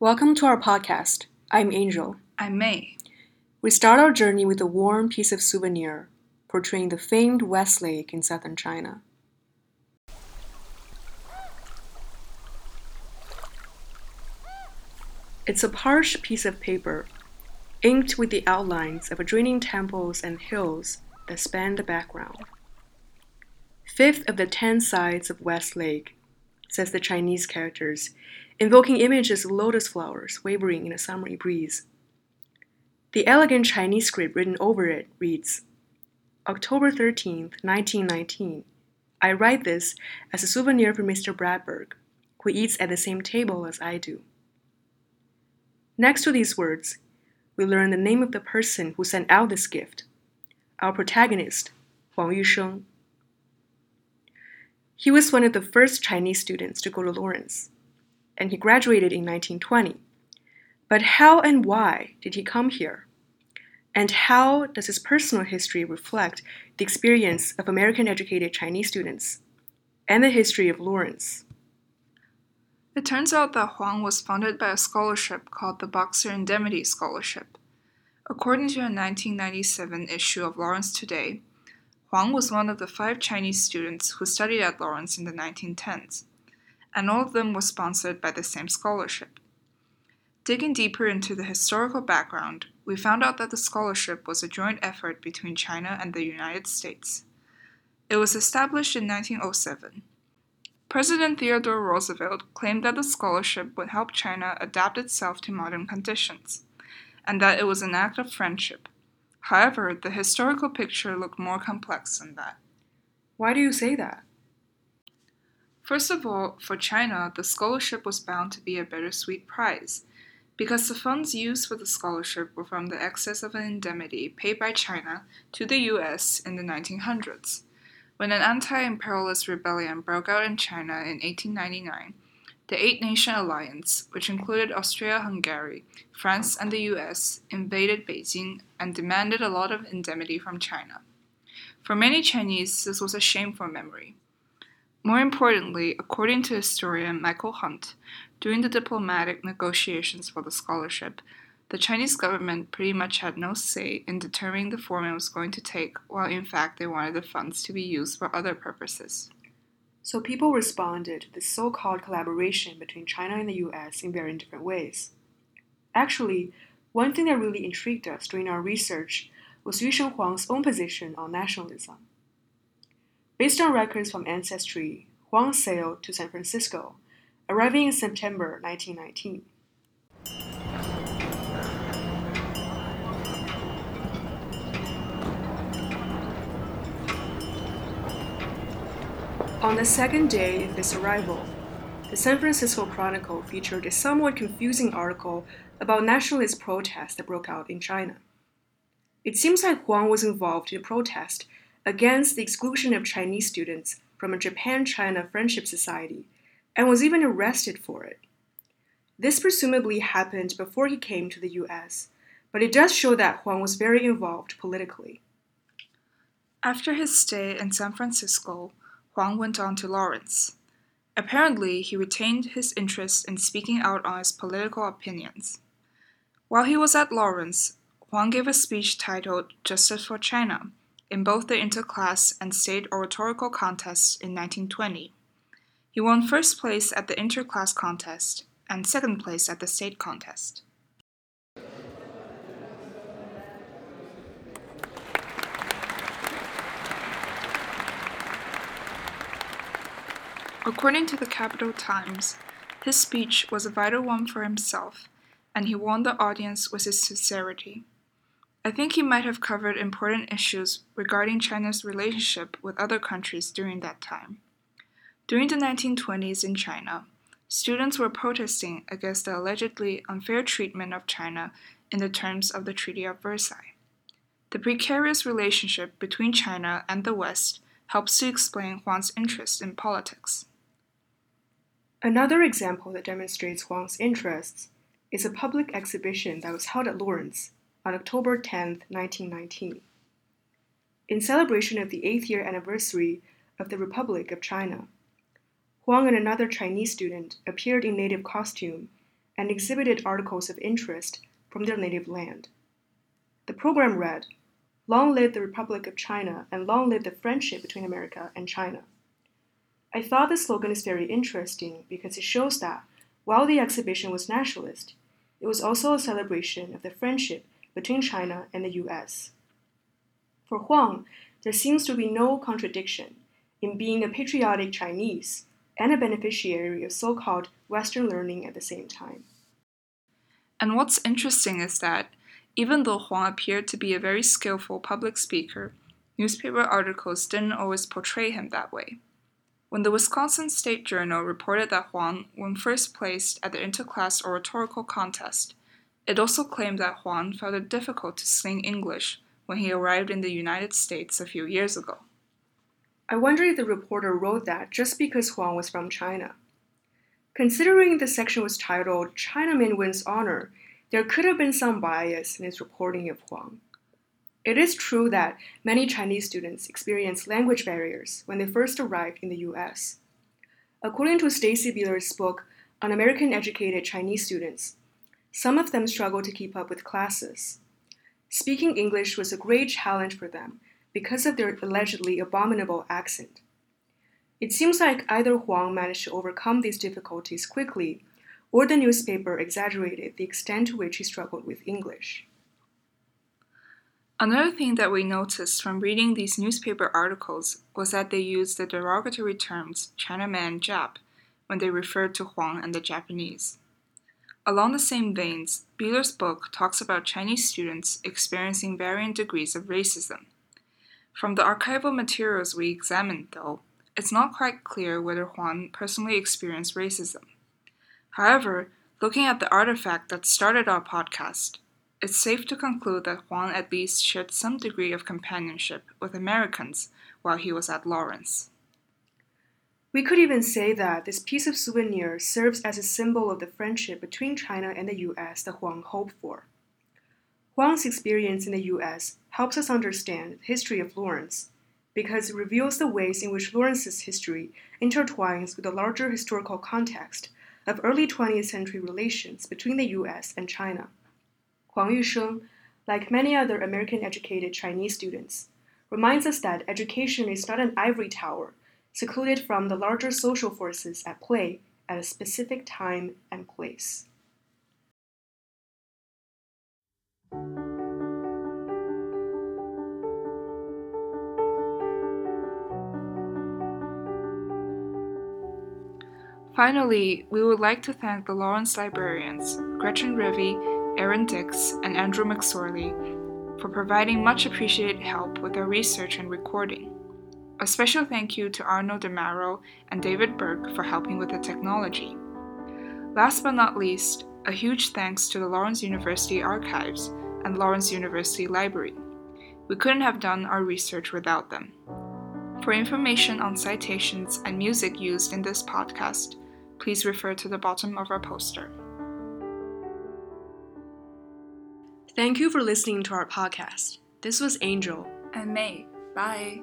Welcome to our podcast. I'm Angel. I'm May. We start our journey with a warm piece of souvenir portraying the famed West Lake in southern China. It's a parched piece of paper, inked with the outlines of adjoining temples and hills that span the background. Fifth of the ten sides of West Lake, says the Chinese characters, invoking images of lotus flowers wavering in a summery breeze. The elegant Chinese script written over it reads October 13th, 1919. I write this as a souvenir for Mr. Bradberg, who eats at the same table as I do. Next to these words, we learn the name of the person who sent out this gift, our protagonist, Huang Yusheng. He was one of the first Chinese students to go to Lawrence, and he graduated in 1920. But how and why did he come here? And how does his personal history reflect the experience of American educated Chinese students and the history of Lawrence? It turns out that Huang was funded by a scholarship called the Boxer Indemnity Scholarship. According to a 1997 issue of Lawrence Today, Huang was one of the five Chinese students who studied at Lawrence in the 1910s, and all of them were sponsored by the same scholarship. Digging deeper into the historical background, we found out that the scholarship was a joint effort between China and the United States. It was established in 1907 President Theodore Roosevelt claimed that the scholarship would help China adapt itself to modern conditions, and that it was an act of friendship. However, the historical picture looked more complex than that. Why do you say that? First of all, for China, the scholarship was bound to be a bittersweet prize, because the funds used for the scholarship were from the excess of an indemnity paid by China to the US in the 1900s. When an anti imperialist rebellion broke out in China in 1899, the Eight Nation Alliance, which included Austria Hungary, France, and the US, invaded Beijing and demanded a lot of indemnity from China. For many Chinese, this was a shameful memory. More importantly, according to historian Michael Hunt, during the diplomatic negotiations for the scholarship, the Chinese government pretty much had no say in determining the form it was going to take, while in fact they wanted the funds to be used for other purposes. So people responded to this so called collaboration between China and the US in very different ways. Actually, one thing that really intrigued us during our research was Yusheng Huang's own position on nationalism. Based on records from Ancestry, Huang sailed to San Francisco, arriving in September 1919. On the second day of his arrival, the San Francisco Chronicle featured a somewhat confusing article about nationalist protests that broke out in China. It seems like Huang was involved in a protest against the exclusion of Chinese students from a Japan China Friendship Society and was even arrested for it. This presumably happened before he came to the US, but it does show that Huang was very involved politically. After his stay in San Francisco, Huang went on to Lawrence. Apparently, he retained his interest in speaking out on his political opinions. While he was at Lawrence, Huang gave a speech titled Justice for China in both the interclass and state oratorical contests in 1920. He won first place at the interclass contest and second place at the state contest. According to the Capital Times, his speech was a vital one for himself, and he won the audience with his sincerity. I think he might have covered important issues regarding China's relationship with other countries during that time. During the 1920s in China, students were protesting against the allegedly unfair treatment of China in the terms of the Treaty of Versailles. The precarious relationship between China and the West helps to explain Huang's interest in politics. Another example that demonstrates Huang's interests is a public exhibition that was held at Lawrence on October 10, 1919. In celebration of the eighth year anniversary of the Republic of China, Huang and another Chinese student appeared in native costume and exhibited articles of interest from their native land. The program read, Long live the Republic of China and long live the friendship between America and China. I thought the slogan is very interesting because it shows that while the exhibition was nationalist, it was also a celebration of the friendship between China and the US. For Huang, there seems to be no contradiction in being a patriotic Chinese and a beneficiary of so called Western learning at the same time. And what's interesting is that even though Huang appeared to be a very skillful public speaker, newspaper articles didn't always portray him that way. When the Wisconsin State Journal reported that Huang won first place at the interclass oratorical contest, it also claimed that Huang found it difficult to sing English when he arrived in the United States a few years ago. I wonder if the reporter wrote that just because Huang was from China. Considering the section was titled Chinaman Wins Honor, there could have been some bias in his reporting of Huang. It is true that many Chinese students experience language barriers when they first arrive in the US. According to Stacey Bieler's book on American educated Chinese students, some of them struggle to keep up with classes. Speaking English was a great challenge for them because of their allegedly abominable accent. It seems like either Huang managed to overcome these difficulties quickly, or the newspaper exaggerated the extent to which he struggled with English. Another thing that we noticed from reading these newspaper articles was that they used the derogatory terms Chinaman Jap when they referred to Huang and the Japanese. Along the same veins, Bieler's book talks about Chinese students experiencing varying degrees of racism. From the archival materials we examined, though, it's not quite clear whether Huang personally experienced racism. However, looking at the artifact that started our podcast, it's safe to conclude that Huang at least shared some degree of companionship with Americans while he was at Lawrence. We could even say that this piece of souvenir serves as a symbol of the friendship between China and the US that Huang hoped for. Huang's experience in the US helps us understand the history of Lawrence because it reveals the ways in which Lawrence's history intertwines with the larger historical context of early 20th century relations between the US and China. Huang Yusheng, like many other American educated Chinese students, reminds us that education is not an ivory tower secluded from the larger social forces at play at a specific time and place. Finally, we would like to thank the Lawrence librarians, Gretchen Revie, Erin Dix, and Andrew McSorley, for providing much appreciated help with our research and recording. A special thank you to Arno DeMaro and David Burke for helping with the technology. Last but not least, a huge thanks to the Lawrence University Archives and Lawrence University Library. We couldn't have done our research without them. For information on citations and music used in this podcast, please refer to the bottom of our poster. Thank you for listening to our podcast. This was Angel and May. Bye.